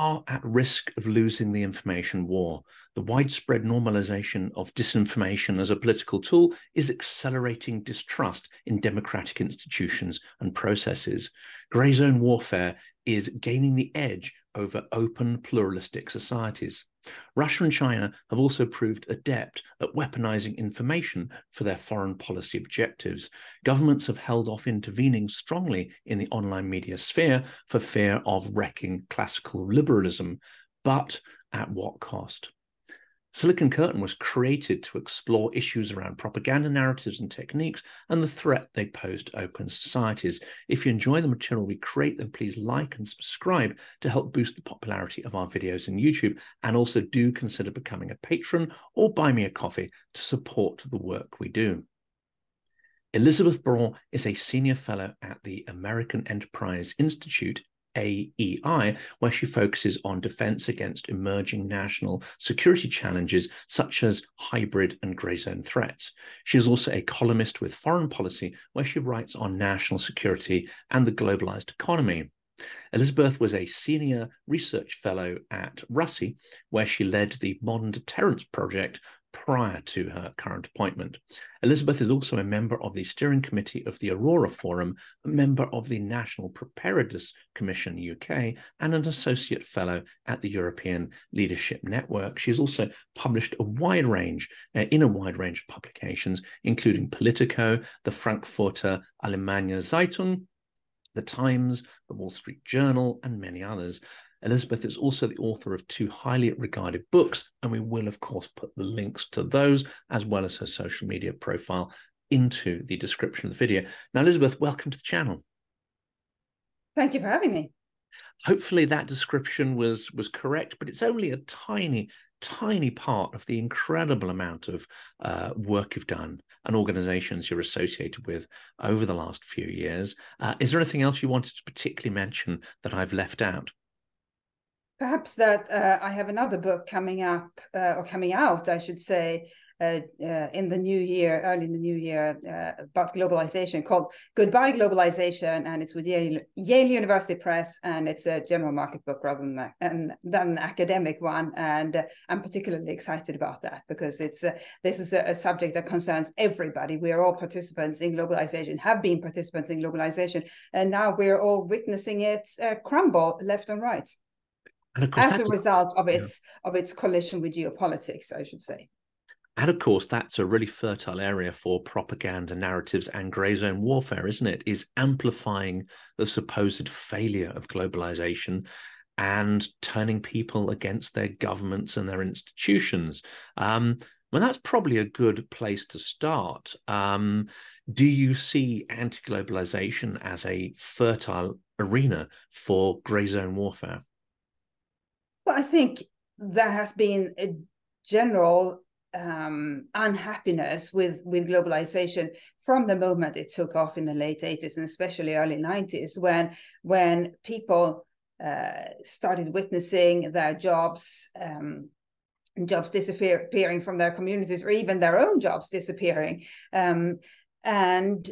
are at risk of losing the information war. The widespread normalization of disinformation as a political tool is accelerating distrust in democratic institutions and processes. Grey zone warfare is gaining the edge over open, pluralistic societies. Russia and China have also proved adept at weaponizing information for their foreign policy objectives. Governments have held off intervening strongly in the online media sphere for fear of wrecking classical liberalism, but at what cost? Silicon Curtain was created to explore issues around propaganda narratives and techniques and the threat they pose to open societies. If you enjoy the material we create, then please like and subscribe to help boost the popularity of our videos in YouTube. And also do consider becoming a patron or buy me a coffee to support the work we do. Elizabeth Braw is a senior fellow at the American Enterprise Institute AEI, where she focuses on defense against emerging national security challenges such as hybrid and grey zone threats. She is also a columnist with Foreign Policy, where she writes on national security and the globalized economy. Elizabeth was a senior research fellow at RUSI, where she led the Modern Deterrence Project prior to her current appointment. Elizabeth is also a member of the steering committee of the Aurora Forum, a member of the National Preparedness Commission UK, and an associate fellow at the European Leadership Network. She's also published a wide range, uh, in a wide range of publications, including Politico, the Frankfurter Allgemeine Zeitung, the Times, the Wall Street Journal, and many others. Elizabeth is also the author of two highly regarded books, and we will, of course, put the links to those as well as her social media profile into the description of the video. Now, Elizabeth, welcome to the channel. Thank you for having me. Hopefully that description was was correct, but it's only a tiny, tiny part of the incredible amount of uh, work you've done and organizations you're associated with over the last few years. Uh, is there anything else you wanted to particularly mention that I've left out? Perhaps that uh, I have another book coming up uh, or coming out, I should say, uh, uh in the new year, early in the new year, uh, about globalization called Goodbye Globalization. And it's with Yale, Yale, University Press. And it's a general market book rather than, an, than an academic one. And uh, I'm particularly excited about that because it's this is a, a, subject that concerns everybody. We are all participants in globalization, have been participants in globalization. And now we're all witnessing it crumble left and right as a result of its yeah. of its collision with geopolitics, I should say. And of course, that's a really fertile area for propaganda narratives and grey zone warfare, isn't it? Is amplifying the supposed failure of globalization and turning people against their governments and their institutions. Um, well, that's probably a good place to start. Um, do you see anti globalization as a fertile arena for grey zone warfare? Well, I think there has been a general um, unhappiness with with globalization from the moment it took off in the late 80s and especially early 90s when when people uh, started witnessing their jobs um, jobs disappearing from their communities or even their own jobs disappearing. Um, and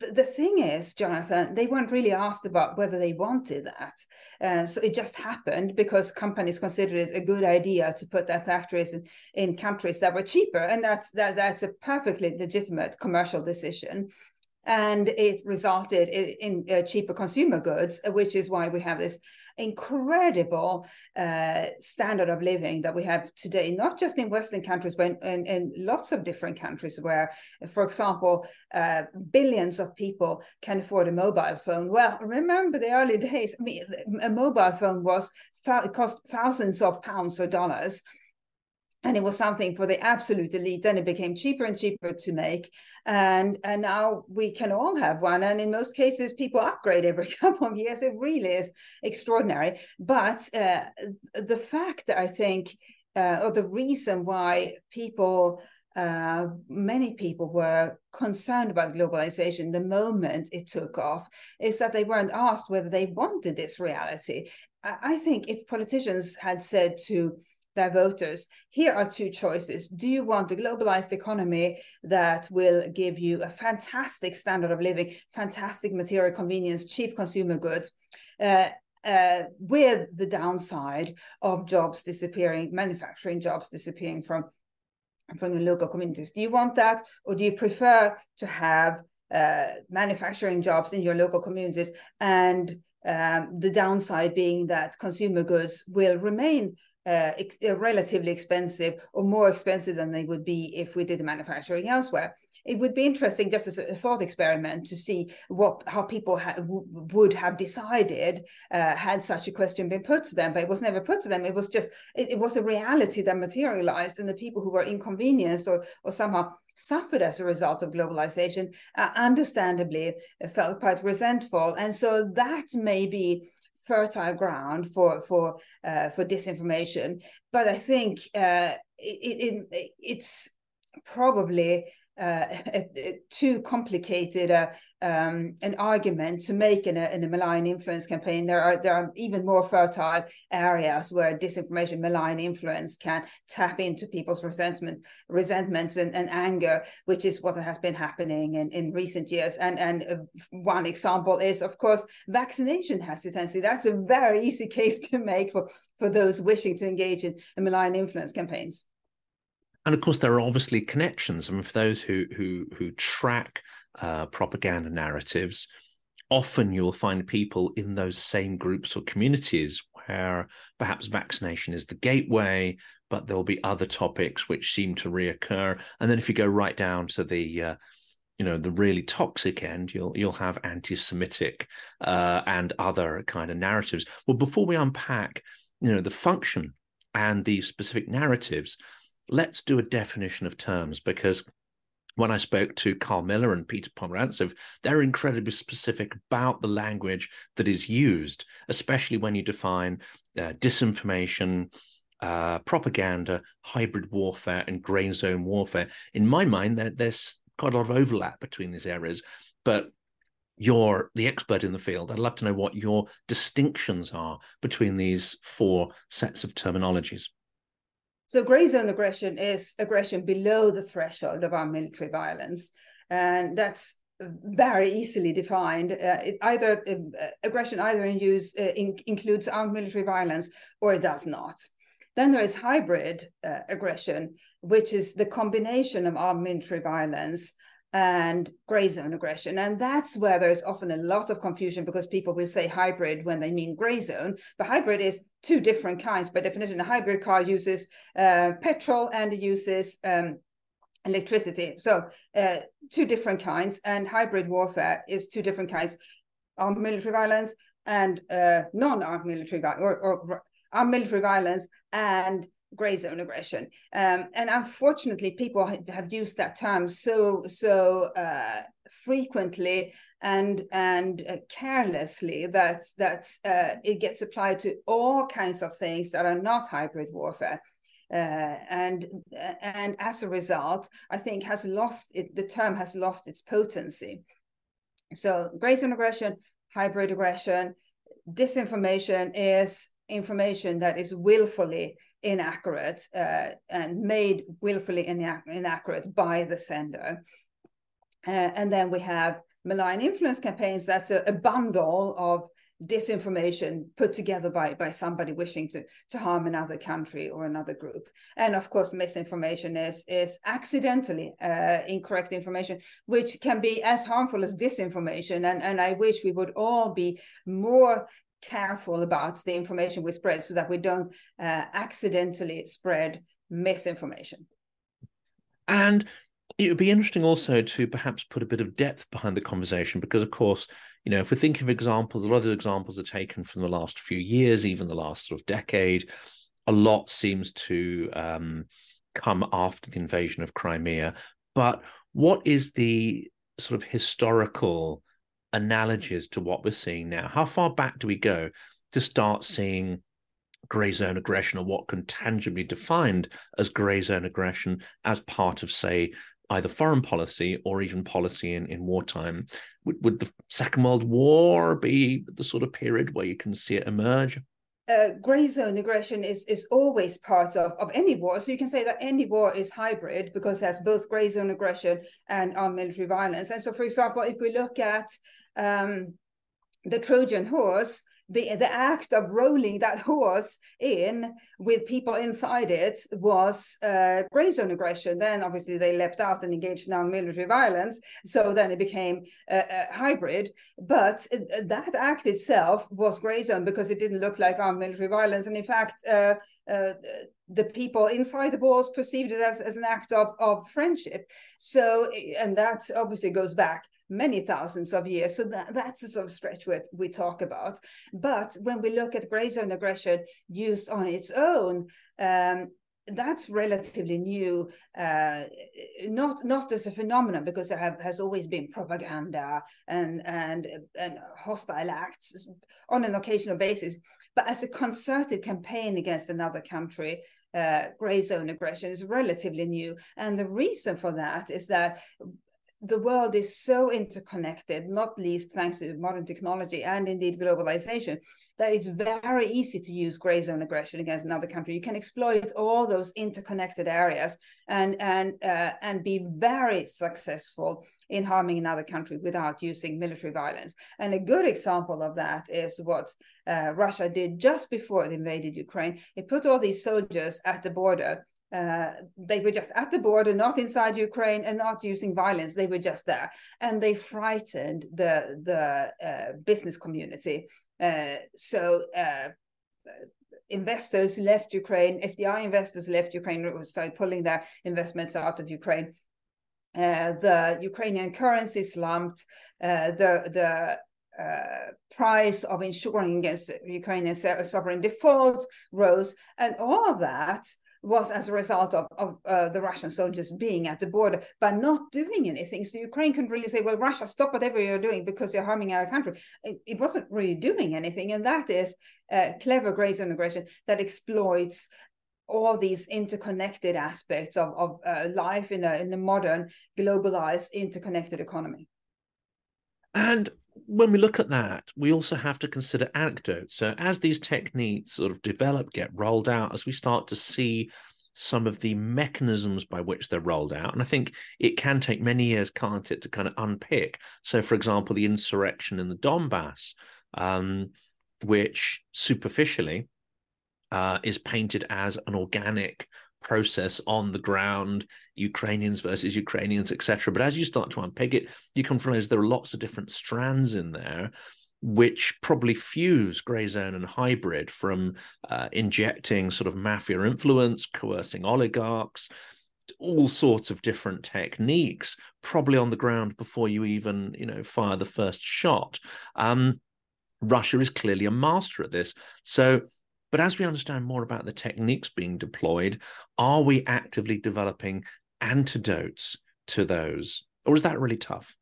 the thing is, Jonathan, they weren't really asked about whether they wanted that. Uh, so it just happened because companies considered it a good idea to put their factories in, in countries that were cheaper. And that's that that's a perfectly legitimate commercial decision and it resulted in, in uh, cheaper consumer goods, uh, which is why we have this incredible uh, standard of living that we have today, not just in Western countries, but in, in lots of different countries where, for example, uh, billions of people can afford a mobile phone. Well, remember the early days, I mean, a mobile phone was th- cost thousands of pounds or dollars and it was something for the absolute elite then it became cheaper and cheaper to make. And and now we can all have one. And in most cases people upgrade every couple of years. It really is extraordinary. But uh, the fact that i think uh, or the reason why people uh, many people were concerned about globalization the moment it took off is that they weren't asked whether they wanted this reality. I, I think if politicians had said to their voters here are two choices do you want a globalized economy that will give you a fantastic standard of living fantastic material convenience cheap consumer goods uh, uh, with the downside of jobs disappearing, manufacturing jobs disappearing from from your local communities. Do you want that, or do you prefer to have uh, manufacturing jobs in your local communities and um, the downside being that consumer goods will remain uh, ex- uh, relatively expensive or more expensive than they would be if we did the manufacturing elsewhere. It would be interesting, just as a thought experiment, to see what how people ha- w- would have decided uh, had such a question been put to them. But it was never put to them. It was just it, it was a reality that materialized, and the people who were inconvenienced or or somehow suffered as a result of globalization, uh, understandably felt quite resentful, and so that may be fertile ground for for uh, for disinformation. But I think uh, it, it, it's probably uh, too complicated uh, um, an argument to make in a, in a malign influence campaign. There are there are even more fertile areas where disinformation, malign influence can tap into people's resentment, resentments and, and anger, which is what has been happening in, in recent years. And and uh, one example is, of course, vaccination hesitancy. That's a very easy case to make for for those wishing to engage in, in malign influence campaigns and of course there are obviously connections. I mean for those who who who track uh, propaganda narratives often you'll find people in those same groups or communities where perhaps vaccination is the gateway but there'll be other topics which seem to reoccur. And then if you go right down to the uh, you know the really toxic end you'll you'll have anti-semitic uh, and other kind of narratives. Well before we unpack you know the function and the specific narratives let's do a definition of terms because when I spoke to Carl Miller and Peter Pomerantsev, they're incredibly specific about the language that is used, especially when you define uh, disinformation, uh, propaganda, hybrid warfare, and grey zone warfare. In my mind, there, there's quite a lot of overlap between these areas, but you're the expert in the field. I'd love to know what your distinctions are between these four sets of terminologies. So gray zone aggression is aggression below the threshold of armed military violence. And that's very easily defined. Uh, it either uh, aggression either in use, uh, in, includes armed military violence or it does not. Then there is hybrid uh, aggression, which is the combination of armed military violence and gray zone aggression. And that's where there's often a lot of confusion because people will say hybrid when they mean gray zone. But hybrid is two different kinds. By definition, a hybrid car uses uh, petrol and it uses um, electricity. So uh, two different kinds. And hybrid warfare is two different kinds armed military violence and uh, non-armed military violence or, or armed military violence and gray zone aggression. Um, and unfortunately, people have used that term so so uh, frequently and and uh, carelessly that that uh, it gets applied to all kinds of things that are not hybrid warfare. Uh, and and as a result, I think has lost it. The term has lost its potency. So, gray zone aggression, hybrid aggression, disinformation is information that is willfully inaccurate uh, and made willfully inaccurate by the sender. Uh, and then we have malign influence campaigns. That's a, a, bundle of disinformation put together by, by somebody wishing to, to harm another country or another group. And of course, misinformation is, is accidentally uh, incorrect information, which can be as harmful as disinformation. And, and I wish we would all be more careful about the information we spread so that we don't uh, accidentally spread misinformation. And it would be interesting also to perhaps put a bit of depth behind the conversation because, of course, you know, if we think of examples, a lot of the examples are taken from the last few years, even the last sort of decade. A lot seems to um, come after the invasion of Crimea. But what is the sort of historical analogies to what we're seeing now? How far back do we go to start seeing grey zone aggression or what can tangibly defined as grey zone aggression as part of, say, either foreign policy or even policy in, in wartime? Would, would the Second World War be the sort of period where you can see it emerge? Uh, gray zone aggression is is always part of, of any war. So you can say that any war is hybrid because it has both gray zone aggression and armed military violence. And so, for example, if we look at um, the Trojan horse, the the act of rolling that horse in with people inside it was uh, gray zone aggression. Then obviously they leapt out and engaged in non-military violence. So then it became a, hybrid. But that act itself was gray zone because it didn't look like armed military violence. And in fact, uh, uh, the people inside the walls perceived it as, as an act of, of friendship. So, and that obviously goes back many thousands of years. So that, that's the sort of stretch we, we talk about. But when we look at gray zone aggression used on its own, um, that's relatively new, uh, not not as a phenomenon because there have, has always been propaganda and and and hostile acts on an occasional basis, but as a concerted campaign against another country, uh, gray zone aggression is relatively new, and the reason for that is that the world is so interconnected, not least thanks to modern technology and indeed globalization, that it's very easy to use gray zone aggression against another country. You can exploit all those interconnected areas and and uh, and be very successful in harming another country without using military violence. And a good example of that is what uh, Russia did just before it invaded Ukraine. It put all these soldiers at the border uh, they were just at the border, not inside Ukraine, and not using violence. They were just there, and they frightened the the uh, business community. Uh, so uh, investors left Ukraine. FDI investors left Ukraine, started pulling their investments out of Ukraine. Uh, the Ukrainian currency slumped. Uh, the the uh, price of insuring against Ukrainian sovereign default rose, and all of that was as a result of, of uh, the Russian soldiers being at the border, but not doing anything. So Ukraine couldn't really say, well, Russia, stop whatever you're doing because you're harming our country. It, it wasn't really doing anything. And that is uh, clever gray zone aggression that exploits all these interconnected aspects of, of uh, life in a, in a modern, globalized, interconnected economy. And when we look at that, we also have to consider anecdotes. So, as these techniques sort of develop, get rolled out, as we start to see some of the mechanisms by which they're rolled out, and I think it can take many years, can't it, to kind of unpick. So, for example, the insurrection in the Donbass, um, which superficially uh, is painted as an organic process on the ground, Ukrainians versus Ukrainians, etc. But as you start to unpick it, you come to realize there are lots of different strands in there which probably fuse grey zone and hybrid from uh, injecting sort of mafia influence, coercing oligarchs, all sorts of different techniques, probably on the ground before you even, you know, fire the first shot. Um, Russia is clearly a master at this. So but as we understand more about the techniques being deployed, are we actively developing antidotes to those? Or is that really tough?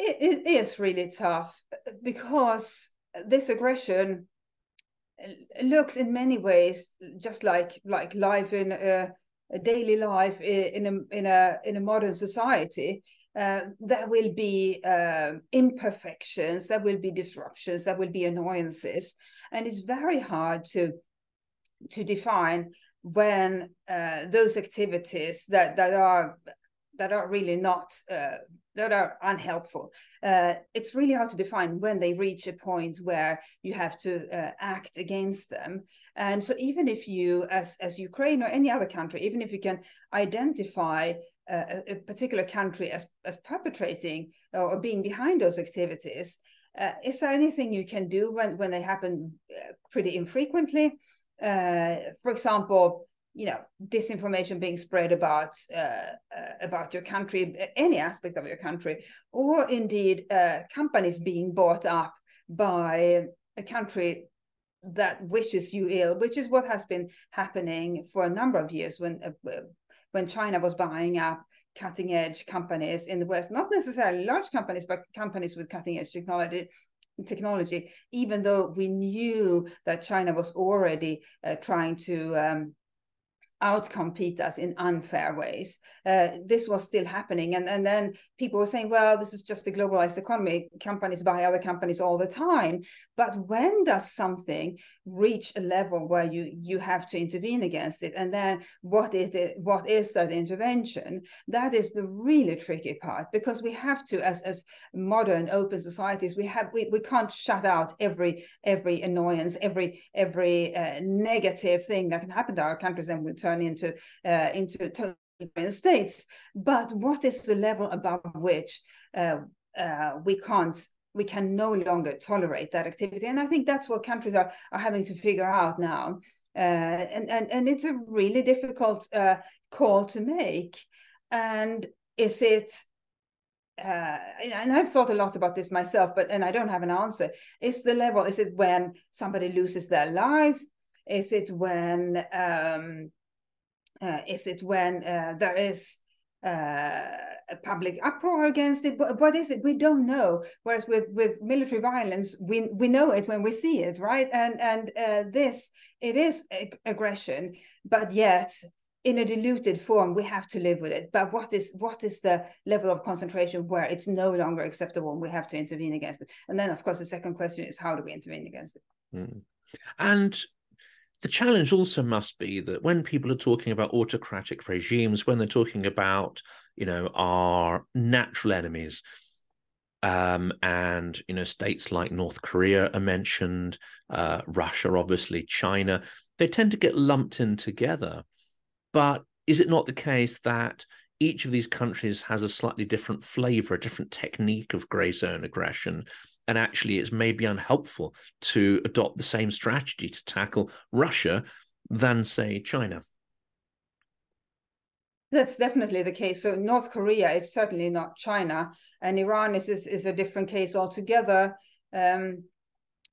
it, it is really tough because this aggression looks in many ways just like like life in a, a daily life in a in a in a modern society uh, there will be uh, imperfections, there will be disruptions, there will be annoyances, and it's very hard to to define when uh, those activities that that are that are really not uh, that are unhelpful. Uh, it's really hard to define when they reach a point where you have to uh, act against them. And so, even if you, as as Ukraine or any other country, even if you can identify a, a particular country as as perpetrating or being behind those activities, uh, is there anything you can do when when they happen uh, pretty infrequently? Uh, for example, you know disinformation being spread about uh, uh, about your country any aspect of your country or indeed uh, companies being bought up by a country that wishes you ill which is what has been happening for a number of years when uh, when china was buying up cutting edge companies in the west not necessarily large companies but companies with cutting edge technology technology even though we knew that china was already uh, trying to um, outcompete us in unfair ways. Uh, this was still happening. And, and then people were saying, well, this is just a globalized economy. Companies buy other companies all the time. But when does something reach a level where you, you have to intervene against it? And then what is it, what is that intervention? That is the really tricky part because we have to, as, as modern open societies, we have we, we can't shut out every every annoyance, every every uh, negative thing that can happen to our countries and we turn into uh, into states. But what is the level above which uh, uh, we can't we can no longer tolerate that activity? And I think that's what countries are are having to figure out now. Uh, and and and it's a really difficult uh, call to make. And is it uh, and I've thought a lot about this myself, but and I don't have an answer. Is the level? Is it when somebody loses their life? Is it when um, uh, is it when uh, there is uh, a public uproar against it? What is it? We don't know. Whereas with with military violence, we we know it when we see it, right? And and uh, this it is ag aggression, but yet in a diluted form we have to live with it but what is what is the level of concentration where it's no longer acceptable and we have to intervene against it and then of course the second question is how do we intervene against it mm. and the challenge also must be that when people are talking about autocratic regimes, when they're talking about, you know, our natural enemies, um, and you know, states like North Korea are mentioned, uh, Russia, obviously, China, they tend to get lumped in together. But is it not the case that each of these countries has a slightly different flavor, a different technique of grey zone aggression, and actually it's maybe unhelpful to adopt the same strategy to tackle Russia than, say, China. That's definitely the case. So North Korea is certainly not China, and Iran is is, is a different case altogether. Um,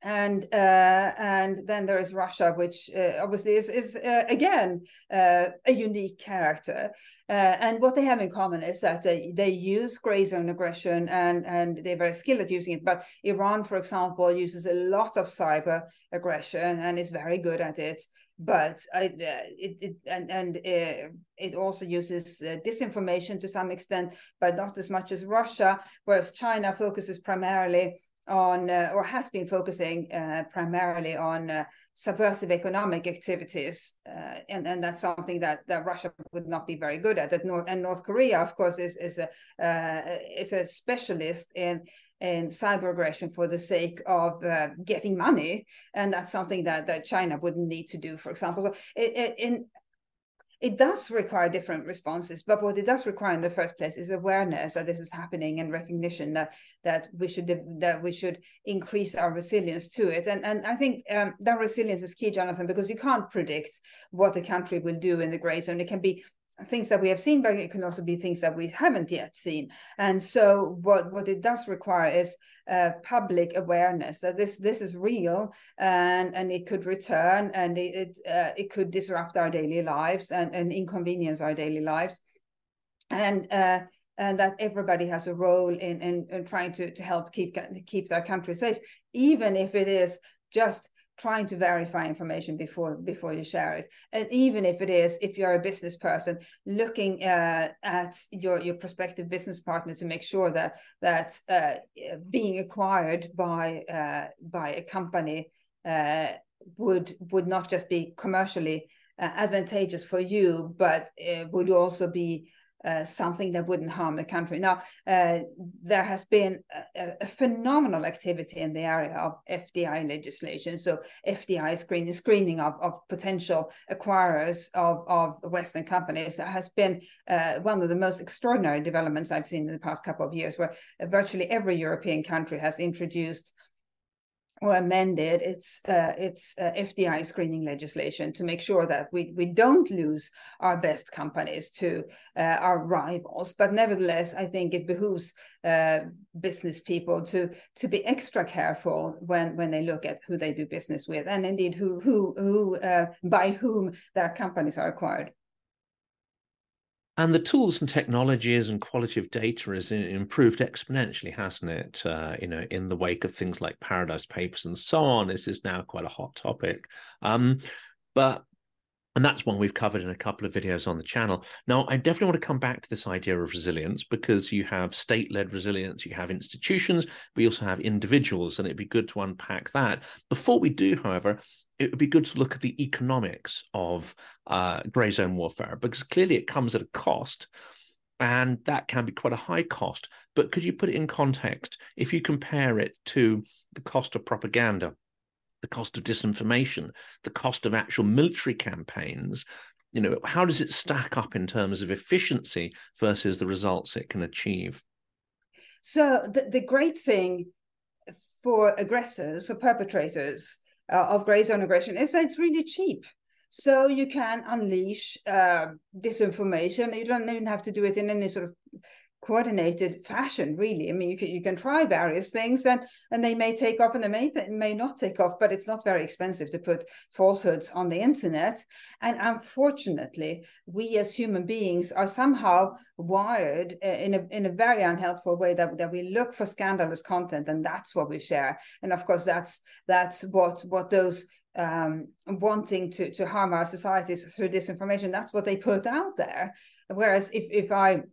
and uh, and then there is Russia, which uh, obviously is is uh, again uh, a unique character. Uh, and what they have in common is that they, they use gray zone aggression and and they're very skilled at using it. But Iran, for example, uses a lot of cyber aggression and is very good at it. But uh, it, it and and it also uses disinformation to some extent, but not as much as Russia. Whereas China focuses primarily on uh, or has been focusing uh, primarily on uh, subversive economic activities, uh, and and that's something that, that Russia would not be very good at. That North and North Korea, of course, is is a uh, is a specialist in in cyber aggression for the sake of uh, getting money, and that's something that that China wouldn't need to do, for example. So it, in it does require different responses but what it does require in the first place is awareness that this is happening and recognition that that we should that we should increase our resilience to it. And and i think um, that resilience is key jonathan because you can't predict what a country will do in the gray zone. It can be things that we have seen, but it can also be things that we haven't yet seen. And so, what what it does require is uh, public awareness that this this is real, and and it could return, and it it, uh, it could disrupt our daily lives and, and inconvenience our daily lives, and. Uh, and that everybody has a role in, in, in trying to, to help keep keep their country safe, even if it is just trying to verify information before before you share it. And even if it is if you're a business person looking uh, at your your prospective business partner to make sure that that uh, being acquired by uh, by a company uh, would would not just be commercially uh, advantageous for you but would also be uh, something that wouldn't harm the country. Now, uh, there has been a, a, phenomenal activity in the area of FDI legislation. So, FDI screening, screening of, of potential acquirers of, of Western companies that has been uh, one of the most extraordinary developments I've seen in the past couple of years, where virtually every European country has introduced or amended its uh, its uh, FDI screening legislation to make sure that we we don't lose our best companies to uh, our rivals. But nevertheless, I think it behooves uh, business people to to be extra careful when when they look at who they do business with, and indeed who who who uh, by whom their companies are acquired and the tools and technologies and quality of data has improved exponentially, hasn't it? Uh, you know, in the wake of things like Paradise Papers and so on, this is now quite a hot topic. Um, but And that's one we've covered in a couple of videos on the channel. Now, I definitely want to come back to this idea of resilience because you have state led resilience, you have institutions, you also have individuals, and it'd be good to unpack that. Before we do, however, it would be good to look at the economics of uh, grey zone warfare because clearly it comes at a cost. And that can be quite a high cost. But could you put it in context if you compare it to the cost of propaganda? the cost of disinformation, the cost of actual military campaigns. You know, how does it stack up in terms of efficiency versus the results it can achieve? So the, the great thing for aggressors or perpetrators uh, of grey zone aggression is that it's really cheap. So you can unleash uh, disinformation. You don't even have to do it in any sort of coordinated fashion really. I mean you can you can try various things and and they may take off and they may may not take off but it's not very expensive to put falsehoods on the internet. And unfortunately we as human beings are somehow wired uh, in a in a very unhelpful way that, that we look for scandalous content and that's what we share. And of course that's that's what what those um, wanting to to harm our societies through disinformation that's what they put out there. Whereas if if i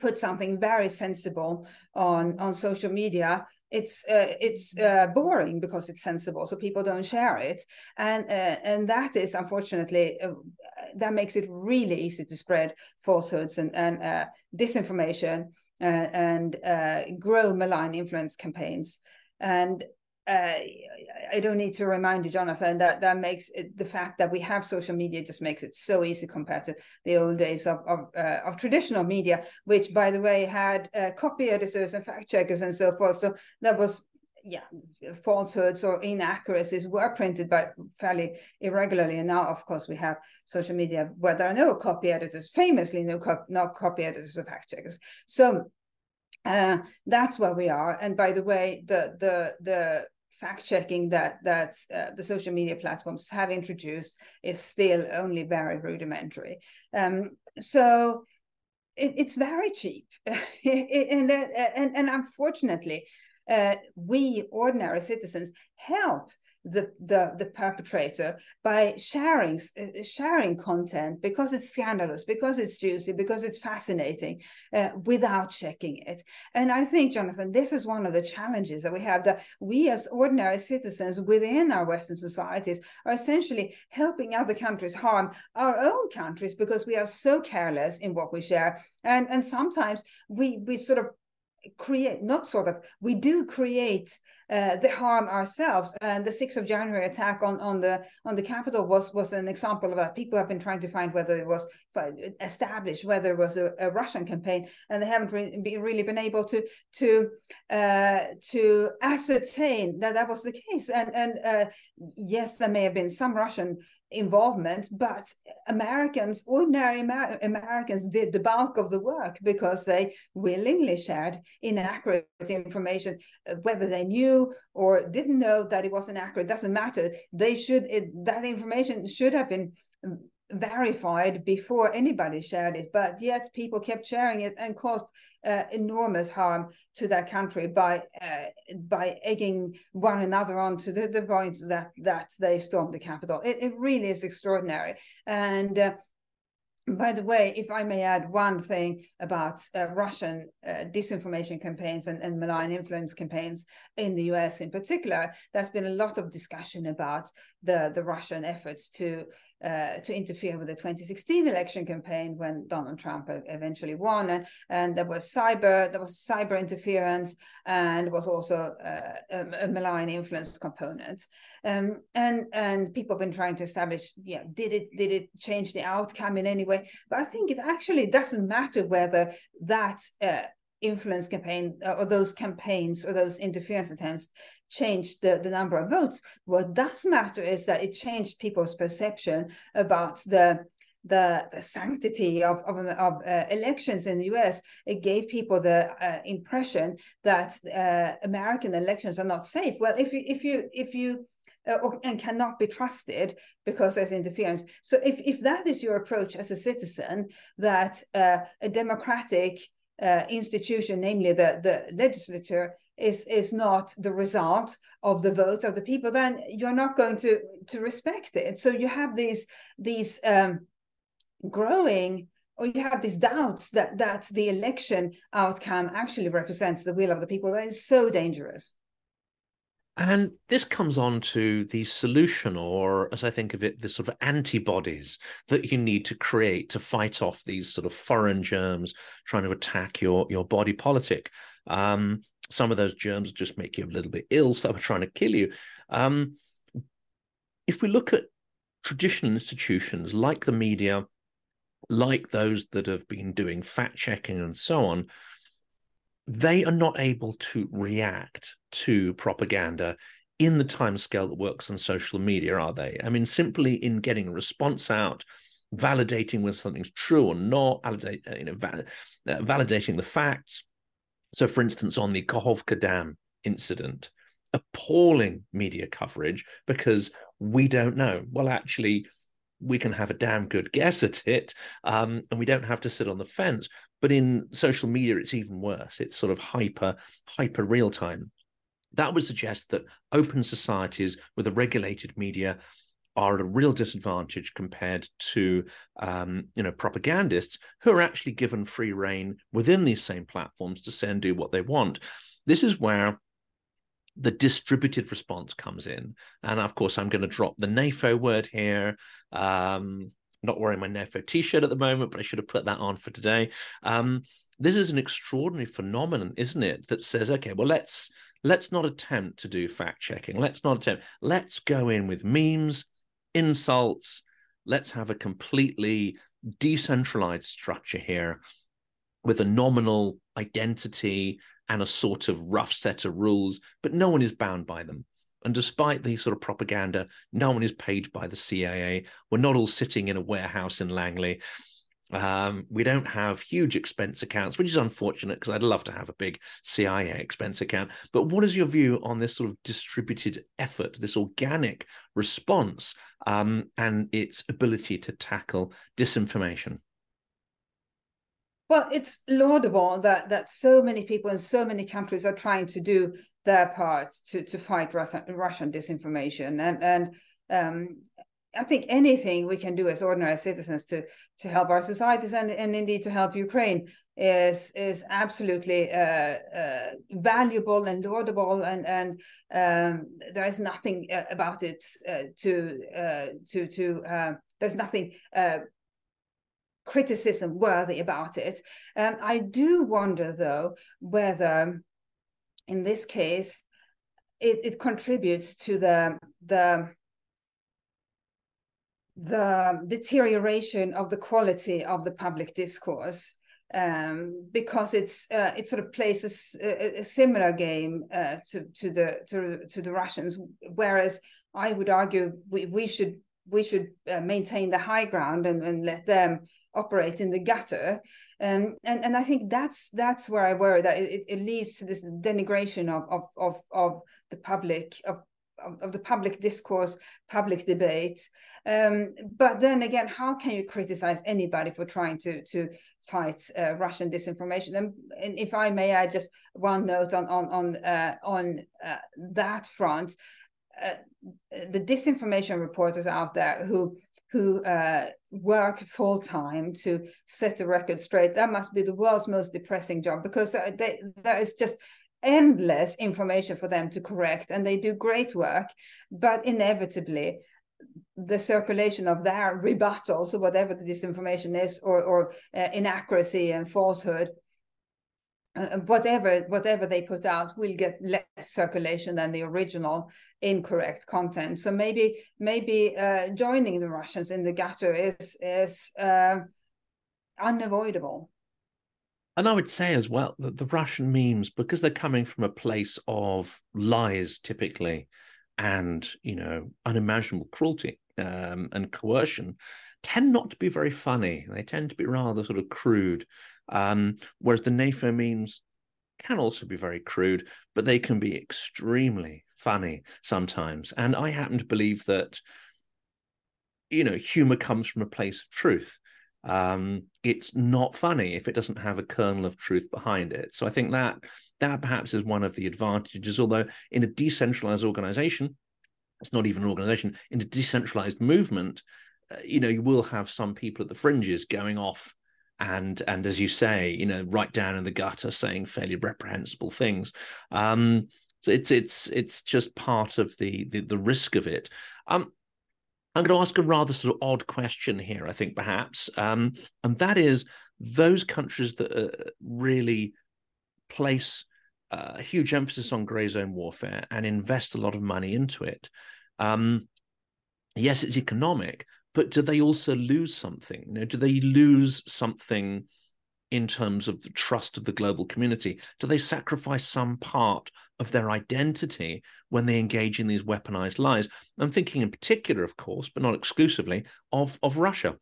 put something very sensible on on social media. It's uh, it's uh, boring because it's sensible so people don't share it. And uh, and that is unfortunately uh, that makes it really easy to spread falsehoods and and uh, disinformation uh, and grow malign influence campaigns. And uh, I don't need to remind you, Jonathan, that that makes it, the fact that we have social media just makes it so easy compared to the old days of of, uh, of traditional media, which, by the way, had uh, copy editors and fact checkers and so forth. So that was yeah, falsehoods or inaccuracies were printed by fairly irregularly. And now, of course, we have social media where there are no copy editors, famously no, cop- no copy editors or fact checkers. So uh, that's where we are. And by the way, the the the fact checking that that uh, the social media platforms have introduced is still only very rudimentary. Um, so it, it's very cheap, and, uh, and and unfortunately, uh, we ordinary citizens help the the, the perpetrator by sharing uh, sharing content because it's scandalous because it's juicy because it's fascinating uh, without checking it. And i think jonathan this is one of the challenges that we have that we as ordinary citizens within our western societies are essentially helping other countries harm our own countries because we are so careless in what we share. And and sometimes we we sort of create not sort of we do create uh, the harm ourselves. And the 6th of january attack on on the on the Capitol was was an example of that people have been trying to find whether it was established whether it was a, a russian campaign and they haven't been, really been able to to uh, to ascertain that that was the case. And and uh, yes there may have been some russian involvement, but Americans, ordinary Amer- Americans, did the bulk of the work because they willingly shared inaccurate information, uh, whether they knew or didn't know that it was inaccurate. Doesn't matter. They should it, that information should have been verified before anybody shared it, but yet people kept sharing it and caused uh, enormous harm to that country by uh, by egging one another on to the, the point that that they stormed the Capitol. It, it really is extraordinary, and uh, by the way, if I may add one thing about uh, Russian uh, disinformation campaigns and, and, malign influence campaigns in the US in particular, there's been a lot of discussion about the, the Russian efforts to uh, to interfere with the 2016 election campaign when Donald Trump eventually won, and, and there was cyber there was cyber interference, and was also uh, a, a, malign influence component, um, and and people have been trying to establish, yeah, did it did it change the outcome in any way? But I think it actually doesn't matter whether that. Uh, influence campaign uh, or those campaigns or those interference attempts changed the, the number of votes. What does matter is that it changed people's perception about the the, the sanctity of of, of uh, elections in the U.S. It gave people the uh, impression that uh, American elections are not safe. Well, if you if you if you uh, and cannot be trusted because there's interference. So if if that is your approach as a citizen, that uh, a democratic uh, institution, namely the, the legislature, is is not the result of the vote of the people, then you're not going to to respect it. So you have these these um, growing or you have these doubts that that the election outcome actually represents the will of the people. That is so dangerous. And this comes on to the solution, or as I think of it, the sort of antibodies that you need to create to fight off these sort of foreign germs trying to attack your, your body politic. Um, some of those germs just make you a little bit ill, some are trying to kill you. Um, if we look at traditional institutions like the media, like those that have been doing fact checking and so on, they are not able to react to propaganda in the time scale that works on social media, are they? I mean, simply in getting a response out, validating whether something's true or not, validate, uh, you know, val- uh, validating the facts. So, for instance, on the Kakhovka Dam incident, appalling media coverage because we don't know. Well, actually, we can have a damn good guess at it, um, and we don't have to sit on the fence. But in social media, it's even worse. It's sort of hyper, hyper real time. That would suggest that open societies with a regulated media are at a real disadvantage compared to um, you know propagandists who are actually given free reign within these same platforms to say and do what they want. This is where the distributed response comes in. And of course, I'm going to drop the NAFO word here. Um, not wearing my NAFO t-shirt at the moment, but I should have put that on for today. Um, this is an extraordinary phenomenon, isn't it? That says, okay, well, let's let's not attempt to do fact checking. Let's not attempt. Let's go in with memes, insults. Let's have a completely decentralized structure here with a nominal identity and a sort of rough set of rules, but no one is bound by them. And despite the sort of propaganda, no one is paid by the CIA. We're not all sitting in a warehouse in Langley. Um, we don't have huge expense accounts, which is unfortunate because I'd love to have a big CIA expense account. But what is your view on this sort of distributed effort, this organic response, um, and its ability to tackle disinformation? Well, it's laudable that that so many people in so many countries are trying to do their part to to fight Russian, Russian disinformation, and and um, I think anything we can do as ordinary citizens to to help our societies and, and indeed to help Ukraine is is absolutely uh, uh, valuable and laudable, and and um, there is nothing uh, about it uh, to uh, to to uh, there's nothing criticism worthy about it. Um, I do wonder, though, whether in this case it, it contributes to the the the deterioration of the quality of the public discourse um, because it's uh, it sort of plays a, a similar game uh, to to the to, to the Russians, whereas I would argue we, we should we should uh, maintain the high ground and, and let them operate in the gutter um, and and I think that's that's where I worry that it, it leads to this denigration of of of, of the public of of the public discourse, public debate. Um, but then again, how can you criticize anybody for trying to to fight uh, Russian disinformation? And, and, if I may, I just one note on on on uh, on uh, that front. Uh, the disinformation reporters out there who who uh, work full time to set the record straight. That must be the world's most depressing job because they, there is just endless information for them to correct, and they do great work. But inevitably, the circulation of their rebuttals, or whatever the disinformation is, or, or uh, inaccuracy and falsehood, uh, whatever whatever they put out will get less circulation than the original incorrect content. So maybe maybe uh, joining the Russians in the gutter is is uh, unavoidable. And I would say as well that the Russian memes, because they're coming from a place of lies typically, and you know unimaginable cruelty um, and coercion, tend not to be very funny. They tend to be rather sort of crude. Um, whereas the NAFO memes can also be very crude, but they can be extremely funny sometimes. And I happen to believe that, you know, humor comes from a place of truth. um, it's not funny if it doesn't have a kernel of truth behind it. So I think that that perhaps is one of the advantages. Although in a decentralized organization, it's not even an organization. In a decentralized movement, uh, you know, you will have some people at the fringes going off and and as you say, you know, right down in the gutter, saying fairly reprehensible things. Um, so it's it's it's just part of the the, the risk of it. Um, I'm going to ask a rather sort of odd question here, I think, perhaps, um, and that is those countries that uh, really place uh, a huge emphasis on grey zone warfare and invest a lot of money into it. Um, yes, it's economic, but do they also lose something? You know, do they lose something in terms of the trust of the global community? Do they sacrifice some part of their identity when they engage in these weaponized lies? I'm thinking in particular, of course, but not exclusively, of, of Russia.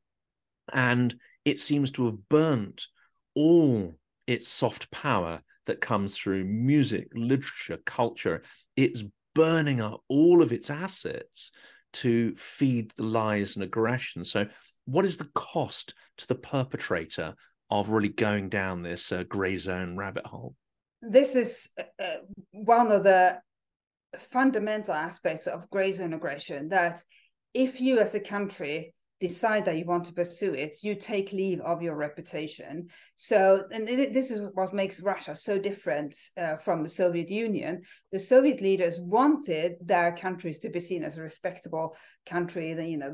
And it seems to have burnt all its soft power that comes through music, literature, culture. It's burning up all of its assets to feed the lies and aggression. So, what is the cost to the perpetrator of really going down this uh, gray zone rabbit hole. This is uh, uh, one of the fundamental aspects of gray zone aggression that if you as a country decide that you want to pursue it, you take leave of your reputation. So, and this is what makes Russia so different uh, from the Soviet Union. The Soviet leaders wanted their countries to be seen as a respectable country, you know,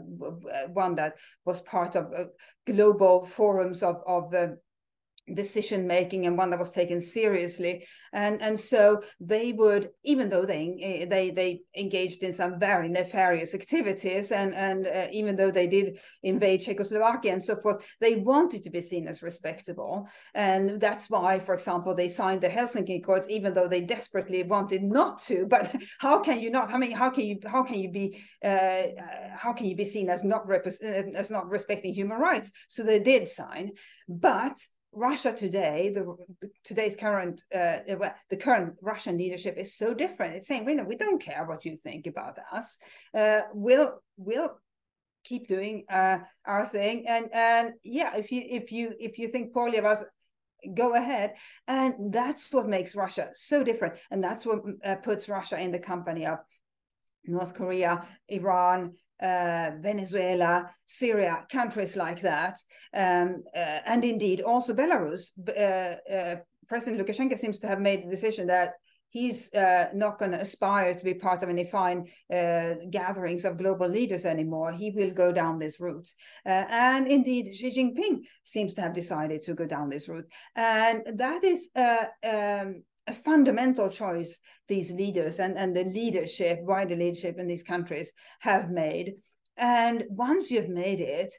one that was part of uh, global forums of of uh, decision making and one that was taken seriously. And and so they would even though they they they engaged in some very nefarious activities and and uh, even though they did invade Czechoslovakia and so forth they wanted to be seen as respectable. And that's why for example they signed the Helsinki Accords even though they desperately wanted not to. But how can you not I mean how can you how can you be uh, how can you be seen as not as not respecting human rights? So they did sign. But Russia today, the today's current uh, the current Russian leadership is so different. It's saying, we know, we don't care what you think about us. Uh, we'll we'll keep doing uh, our thing, and and yeah, if you if you if you think poorly of us, go ahead. And that's what makes Russia so different, and that's what uh, puts Russia in the company of North Korea, Iran, uh, Venezuela, Syria, countries like that, um, uh, and indeed also Belarus. Uh, uh President Lukashenko seems to have made the decision that he's uh, not going to aspire to be part of any fine uh, gatherings of global leaders anymore. He will go down this route. and indeed, Xi Jinping seems to have decided to go down this route. And that is um, a fundamental choice these leaders and, and the leadership, wider leadership in these countries have made. And once you've made it,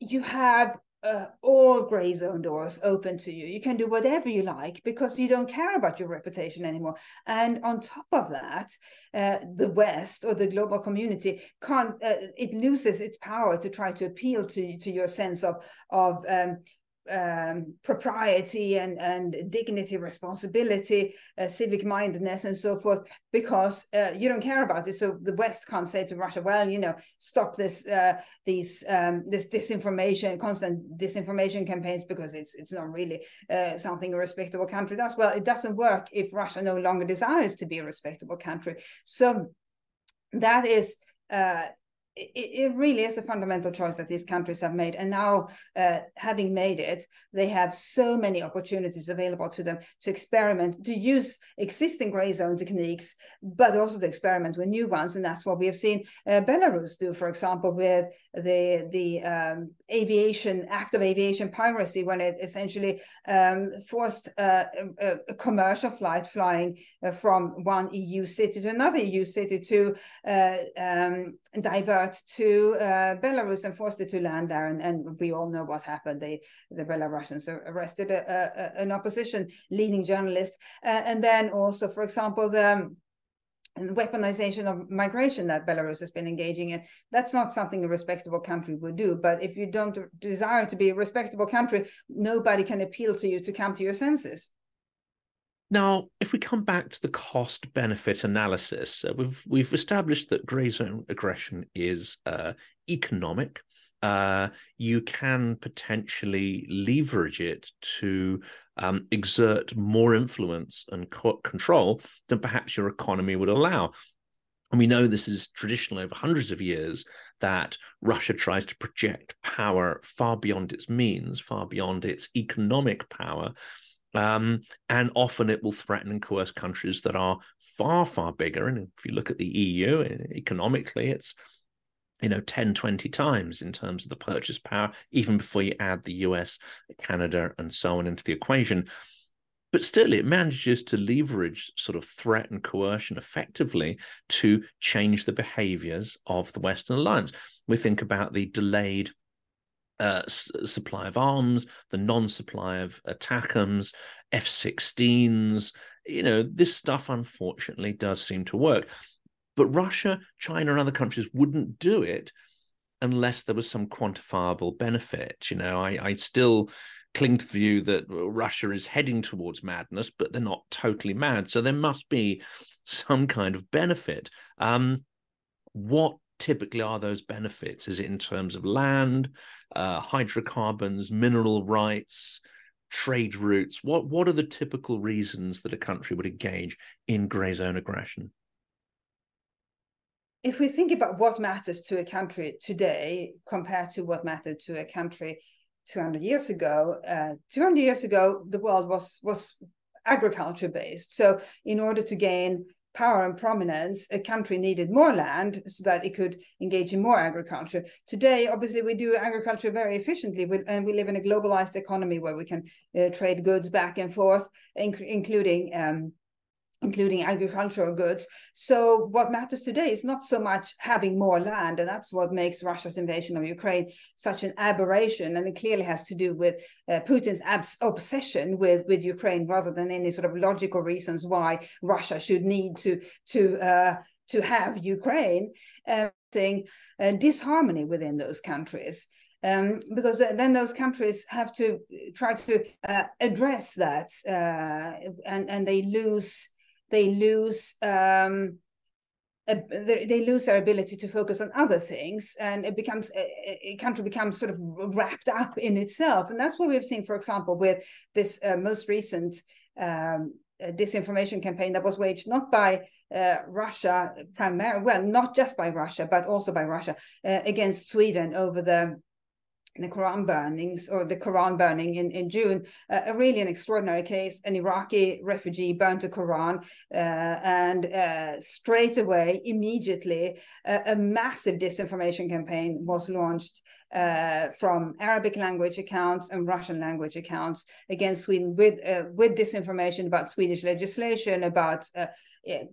you have uh, all gray zone doors open to you. You can do whatever you like because you don't care about your reputation anymore. And on top of that, uh, the West or the global community can't. Uh, it loses its power to try to appeal to to your sense of of um, um, propriety and, and dignity, responsibility, uh, civic mindedness, and so forth, because uh, you don't care about it. So the West can't say to Russia, "Well, you know, stop this uh, these um, this disinformation, constant disinformation campaigns, because it's it's not really uh, something a respectable country does." Well, it doesn't work if Russia no longer desires to be a respectable country. So that is uh, it, really is a fundamental choice that these countries have made. And now, uh, having made it, they have so many opportunities available to them to experiment, to use existing gray zone techniques, but also to experiment with new ones. And that's what we have seen uh, Belarus do, for example, with the the um, aviation act of aviation piracy, when it essentially um, forced uh, a, a, commercial flight flying uh, from one EU city to another EU city to uh, um, divert to uh, Belarus and forced it to land there. And, and, we all know what happened. They, the Belarusians arrested a, a, an opposition leading journalist. Uh, and then also, for example, the weaponization of migration that Belarus has been engaging in. That's not something a respectable country would do. But if you don't desire to be a respectable country, nobody can appeal to you to come to your senses. Now, if we come back to the cost benefit analysis, uh, we've we've established that grey zone aggression is uh, economic. Uh, you can potentially leverage it to um, exert more influence and co- control than perhaps your economy would allow. And we know this is traditional over hundreds of years that Russia tries to project power far beyond its means, far beyond its economic power. Um, and often it will threaten and coerce countries that are far, far bigger. And if you look at the EU, economically, it's you know 10 20 times in terms of the purchase power even before you add the US Canada and so on into the equation but still it manages to leverage sort of threat and coercion effectively to change the behaviors of the western alliance we think about the delayed uh, s- supply of arms, the non-supply of ATACMS, F-16s. You know, this stuff unfortunately does seem to work. But Russia, China, and other countries wouldn't do it unless there was some quantifiable benefit. You know, I, I still cling to the view that Russia is heading towards madness, but they're not totally mad. So there must be some kind of benefit. Um, what typically are those benefits? Is it in terms of land, uh, hydrocarbons, mineral rights, trade routes? What what are the typical reasons that a country would engage in grey zone aggression? If we think about what matters to a country today compared to what mattered to a country 200 years ago, uh, 200 years ago, the world was was agriculture based. So in order to gain power and prominence, a country needed more land so that it could engage in more agriculture. Today, obviously, we do agriculture very efficiently, with, and we live in a globalized economy where we can uh, trade goods back and forth, inc- including um, including agricultural goods. So what matters today is not so much having more land, and that's what makes Russia's invasion of Ukraine such an aberration. And it clearly has to do with uh, Putin's abs- obsession with with Ukraine, rather than any sort of logical reasons why Russia should need to to uh, to have Ukraine. Uh, uh, disharmony within those countries. Um, because then those countries have to try to uh, address that, uh, and and they lose they lose um, they lose their ability to focus on other things and it becomes a, country becomes sort of wrapped up in itself. And that's what we've seen for example with this uh, most recent um, uh, disinformation campaign that was waged not by uh, Russia primarily well not just by Russia but also by Russia uh, against Sweden over the the Quran burnings or the Quran burning in, in June, uh, a really an extraordinary case. An Iraqi refugee burnt a Quran, uh, and uh, straight away, immediately, a massive disinformation campaign was launched uh, from Arabic language accounts and Russian language accounts against Sweden with uh, with disinformation about Swedish legislation, about uh,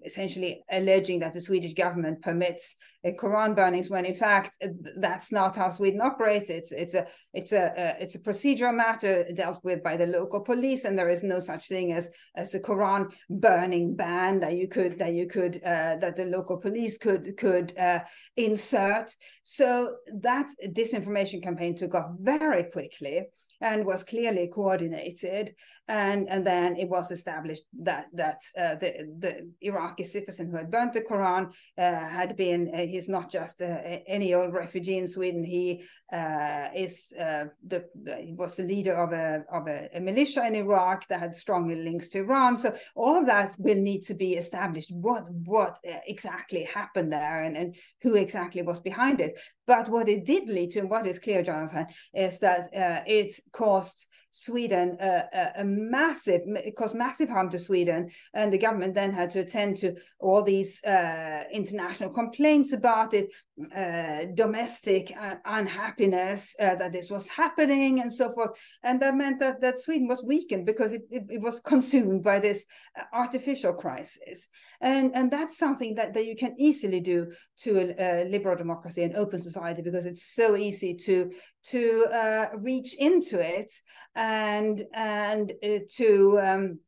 essentially alleging that the Swedish government permits uh, Quran burnings when in fact uh, that's not how Sweden operates. It's it's a it's a, a, it's a procedural matter dealt with by the local police, and there is no such thing as as a Quran burning ban that you could that you could uh, that the local police could could uh, insert. So that disinformation campaign took off very quickly and was clearly coordinated and and then it was established that that uh, the the Iraqi citizen who had burnt the Quran uh, had been uh, he's not just uh, any old refugee in Sweden. He uh, is uh, the he was the leader of a of a, a, militia in Iraq that had strong links to Iran. So all of that will need to be established. What what exactly happened there and and who exactly was behind it? But what it did lead to and what is clear Jonathan is that it caused Sweden a, a, massive, it caused massive harm to Sweden. And the government then had to attend to all these uh, international complaints about it, uh, domestic uh, unhappiness uh, that this was happening and so forth. And that meant that, that Sweden was weakened because it, it, it was consumed by this uh, artificial crisis. And, and that's something that, that you can easily do to a, a liberal democracy and open society because it's so easy to, to uh, reach into it and and uh, to um,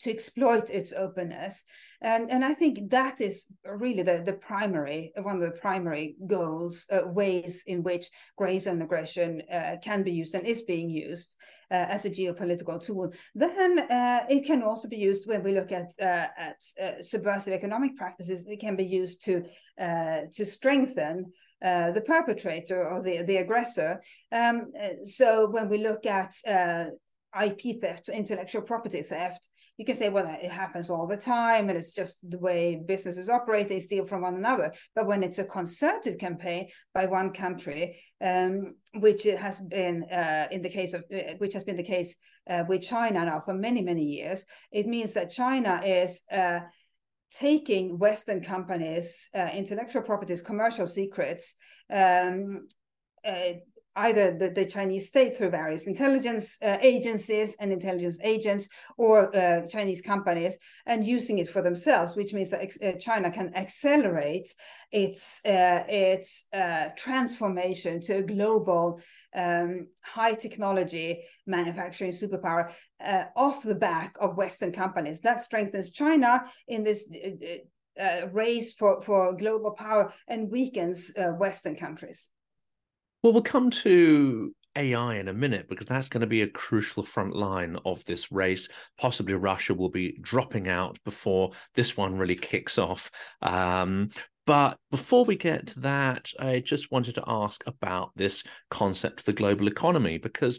to exploit its openness and and i think that is really the the primary one of the primary goals uh, ways in which gray zone aggression uh, can be used and is being used uh, as a geopolitical tool then uh, it can also be used when we look at uh, at uh, subversive economic practices it can be used to to strengthen uh, the perpetrator or the, the aggressor. Um, so when we look at uh, IP theft, intellectual property theft, you can say, well, it happens all the time and it's just the way businesses operate, they steal from one another. But when it's a concerted campaign by one country, um, which has been uh, in the case of, uh, which has been the case uh, with China now for many, many years, it means that China is uh, taking Western companies, uh, intellectual properties, commercial secrets, um, uh, either the, the, Chinese state through various intelligence uh, agencies and intelligence agents or uh, Chinese companies and using it for themselves, which means that uh, China can accelerate its uh, its uh, transformation to a global um, high technology manufacturing superpower off the back of Western companies. That strengthens China in this. race for, for global power and weakens Western countries. Well, we'll come to AI in a minute because that's going to be a crucial front line of this race. Possibly Russia will be dropping out before this one really kicks off. Um, but before we get to that, I just wanted to ask about this concept of the global economy because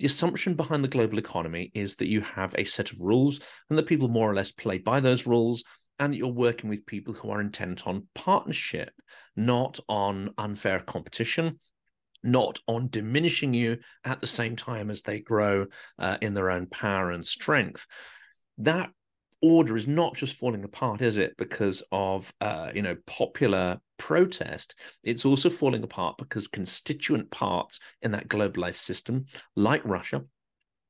the assumption behind the global economy is that you have a set of rules and that people more or less play by those rules and that you're working with people who are intent on partnership, not on unfair competition not on diminishing you at the same time as they grow uh, in their own power and strength. That order is not just falling apart, is it? Because of uh, you know popular protest, it's also falling apart because constituent parts in that globalized system, like Russia,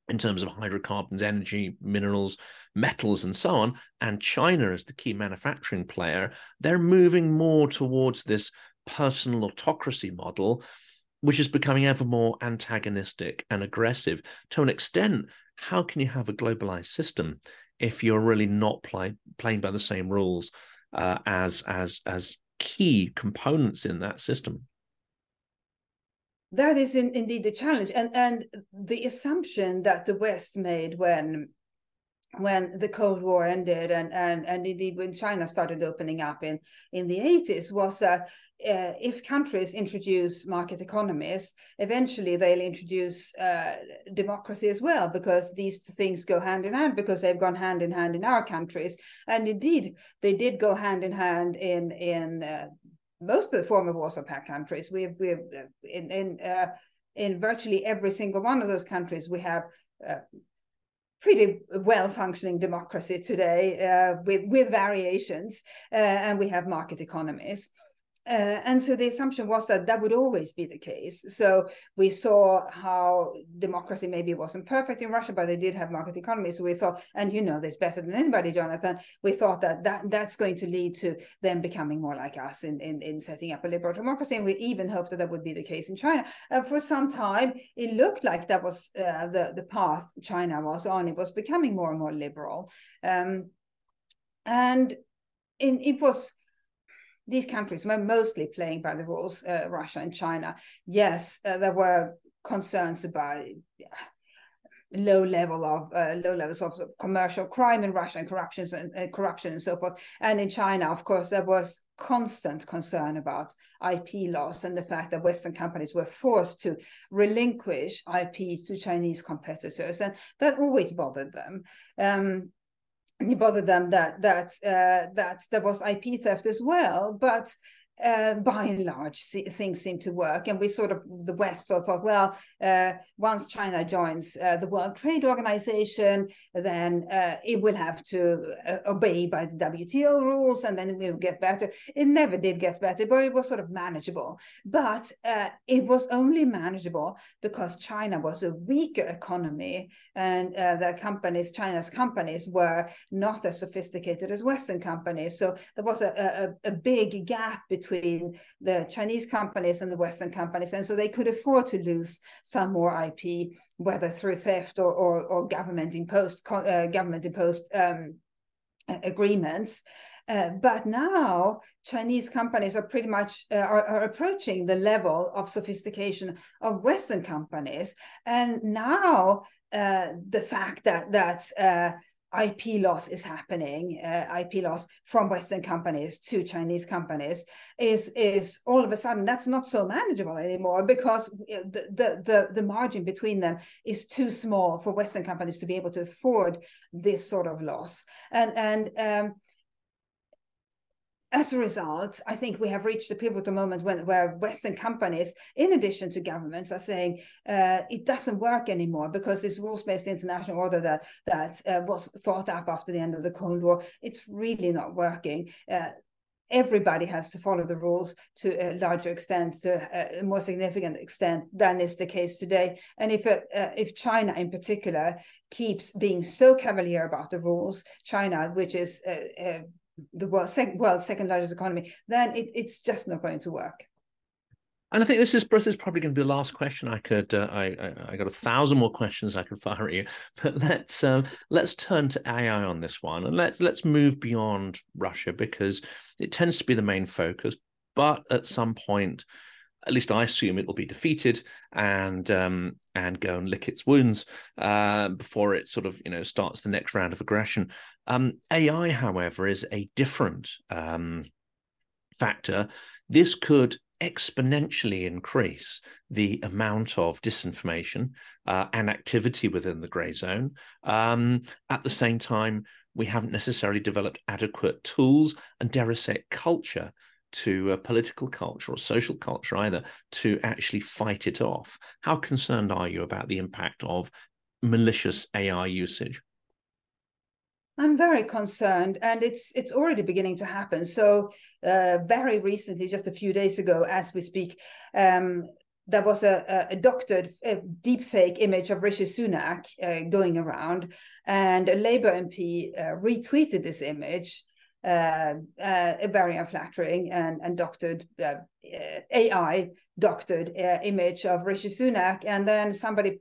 in terms of hydrocarbons, energy, minerals, metals, and so on, and China as the key manufacturing player, they're moving more towards this personal autocracy model which is becoming ever more antagonistic and aggressive. To an extent, how can you have a globalized system if you're really not play, playing by the same rules uh, as as as key components in that system? That is in, indeed the challenge, and and the assumption that the West made when when the Cold War ended and, and, and indeed when China started opening up in, in the 80s was that uh, if countries introduce market economies, eventually they'll introduce uh, democracy as well, because these things go hand in hand, because they've gone hand in hand in our countries. And indeed, they did go hand in hand in, in uh, most of the former Warsaw Pact countries. We've, we've uh, in, in, uh, in virtually every single one of those countries, we have uh, pretty well functioning democracy today with with variations and we have market economies uh, and so the assumption was that that would always be the case. So we saw how democracy maybe wasn't perfect in Russia, but they did have market economy. So we thought, and you know this better than anybody, Jonathan. We thought that, that that's going to lead to them becoming more like us in, in, in setting up a liberal democracy. And we even hoped that that would be the case in China. Uh, for some time, it looked like that was uh, the the path China was on. It was becoming more and more liberal, um, and in, it was these countries were mostly playing by the rules, uh, Russia and China. Yes, uh, there were concerns about low level of uh, low levels of commercial crime in Russia and corruptions and uh, corruption and so forth. And in China, of course, there was constant concern about IP loss and the fact that Western companies were forced to relinquish IP to Chinese competitors, and that always bothered them. Um, it bothered them that that uh, that there was IP theft as well, but uh, by and large, things seem to work. And we sort of, the West sort of thought, well, uh, once China joins uh, the World Trade Organization, then uh, it will have to uh, obey by the WTO rules and then it will get better. It never did get better, but it was sort of manageable. But uh, it was only manageable because China was a weaker economy and the companies, China's companies, were not as sophisticated as Western companies. So there was a, a, a big gap between between the Chinese companies and the Western companies. And so they could afford to lose some more IP, whether through theft or, or, or government imposed, uh, government imposed um, agreements. Uh, but now Chinese companies are pretty much uh, are, are, approaching the level of sophistication of Western companies, and now uh, the fact that that uh, IP loss is happening, uh, IP loss from Western companies to Chinese companies, is is all of a sudden that's not so manageable anymore because the the the, the margin between them is too small for Western companies to be able to afford this sort of loss, and and um, as a result, I think we have reached a pivotal moment when where Western companies, in addition to governments, are saying uh, it doesn't work anymore because this rules-based international order that that uh, was thought up after the end of the Cold War, it's really not working. Uh, everybody has to follow the rules to a larger extent, to a more significant extent than is the case today. And if uh, if China in particular keeps being so cavalier about the rules, China, which is uh, uh, the world, sec- world's second largest economy, then it, it's just not going to work. And I think this is this is probably going to be the last question. I could uh, I, I, I got a thousand more questions I could fire at you, but let's uh, let's turn to AI on this one, and let's let's move beyond Russia because it tends to be the main focus. But at some point, at least I assume it will be defeated and um, and go and lick its wounds uh, before it sort of you know starts the next round of aggression. Um, AI, however, is a different um, factor. This could exponentially increase the amount of disinformation uh, and activity within the grey zone. Um, at the same time, we haven't necessarily developed adequate tools and, dare I say, culture to a political culture or social culture either to actually fight it off. How concerned are you about the impact of malicious AI usage? I'm very concerned, and it's it's already beginning to happen. So, uh, very recently, just a few days ago, as we speak, um, there was a, a doctored a deepfake image of Rishi Sunak uh, going around, and a Labour MP uh, retweeted this image uh, uh, very unflattering and, and doctored uh, AI doctored uh, image of Rishi Sunak, and then somebody,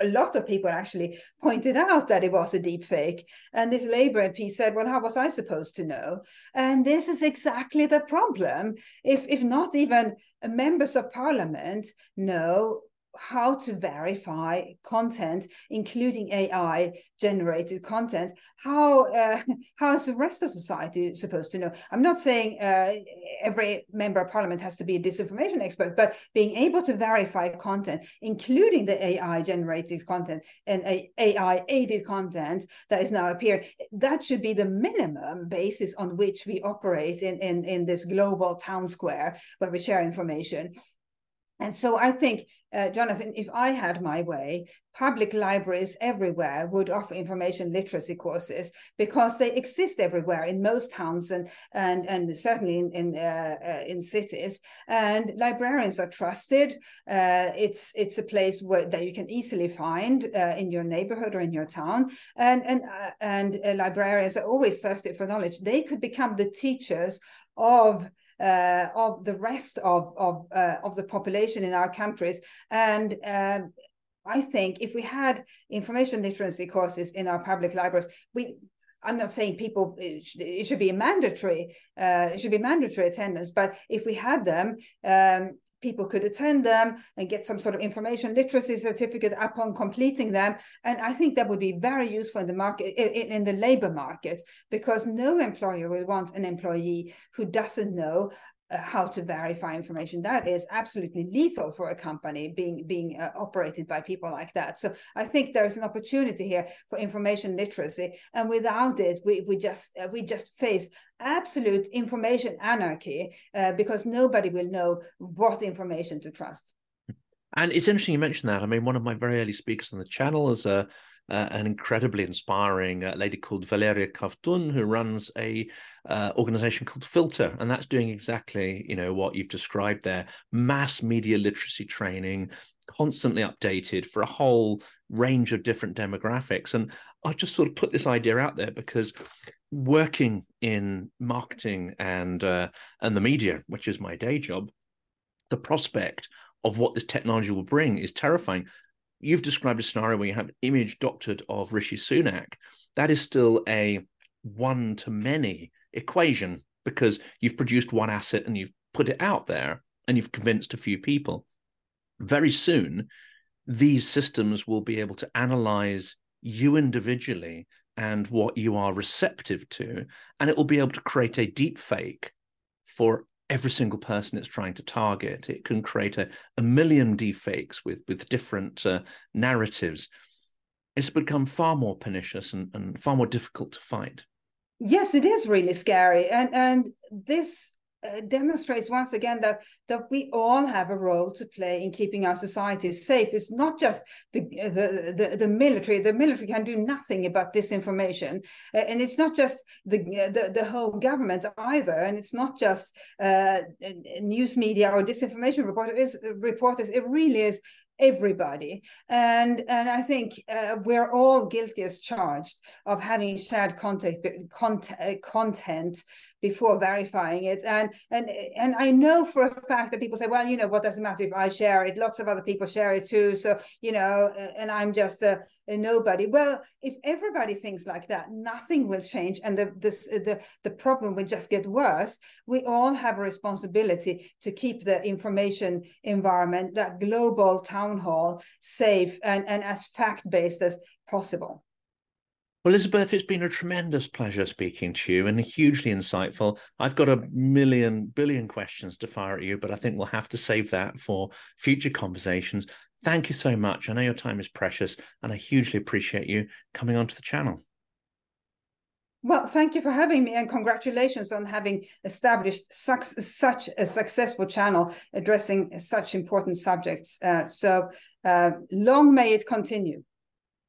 a lot of people actually pointed out that it was a deep fake. And this Labour MP said, "Well, how was I supposed to know?" And this is exactly the problem. If if not even members of Parliament know how to verify content, including AI generated content. How uh, how is the rest of society supposed to know? I'm not saying uh, every member of parliament has to be a disinformation expert, but being able to verify content, including the AI generated content and AI aided content that is now appearing, that should be the minimum basis on which we operate in in in this global town square where we share information. And so I think, uh, Jonathan, if I had my way, public libraries everywhere would offer information literacy courses because they exist everywhere in most towns and and and certainly in in, uh, uh, in cities. And librarians are trusted. Uh, it's it's a place where that you can easily find uh, in your neighborhood or in your town. And and uh, and librarians are always thirsty for knowledge. They could become the teachers of uh, of the rest of of uh, of the population in our countries and um, I think if we had information literacy courses in our public libraries, we I'm not saying people it should, it should be mandatory. Uh, it should be mandatory attendance, but if we had them, um, people could attend them and get some sort of information literacy certificate upon completing them. And i think that would be very useful in the market in, the labor market because no employer will want an employee who doesn't know how to verify information that is absolutely lethal for a company being being uh, operated by people like that. So i think there's an opportunity here for information literacy and without it we, we just uh, we just face absolute information anarchy uh, because nobody will know what information to trust. And it's interesting you mentioned that. I mean one of my very early speakers on the channel is a uh, an incredibly inspiring uh, lady called Valeria Kovtun, who runs a uh, organization called Filter, and that's doing exactly you know what you've described there: mass media literacy training, constantly updated for a whole range of different demographics. And I just sort of put this idea out there because working in marketing and uh, and the media, which is my day job, the prospect of what this technology will bring is terrifying you've described a scenario where you have image doctored of Rishi Sunak. That is still a one to many equation because you've produced one asset and you've put it out there and you've convinced a few people. Very soon, these systems will be able to analyze you individually and what you are receptive to, and it will be able to create a deep fake for every single person it's trying to target. It can create a, a million deepfakes with with different uh, narratives. It's become far more pernicious and, and far more difficult to fight. Yes, it is really scary, and and this uh, demonstrates once again that that we all have a role to play in keeping our societies safe. It's not just the the the, the military. The military can do nothing about disinformation, uh, and it's not just the, the the whole government either. And it's not just uh, news media or disinformation reporters. Reporters. It really is everybody and and i think uh, we're all guilty as charged of having shared content content, content before verifying it. And and and i know for a fact that people say well you know what does it matter if i share it? Lots of other people share it too. So you know and i'm just a, a nobody. Well if everybody thinks like that nothing will change. And the this the the problem will just get worse. We all have a responsibility to keep the information environment that global town hall safe and and as fact based as possible well, Elizabeth, it's been a tremendous pleasure speaking to you and hugely insightful. I've got a million, billion questions to fire at you, but I think we'll have to save that for future conversations. Thank you so much. I know your time is precious, and I hugely appreciate you coming onto the channel. Well, thank you for having me, and congratulations on having established such, such a successful channel addressing such important subjects. Uh, so, uh, long may it continue.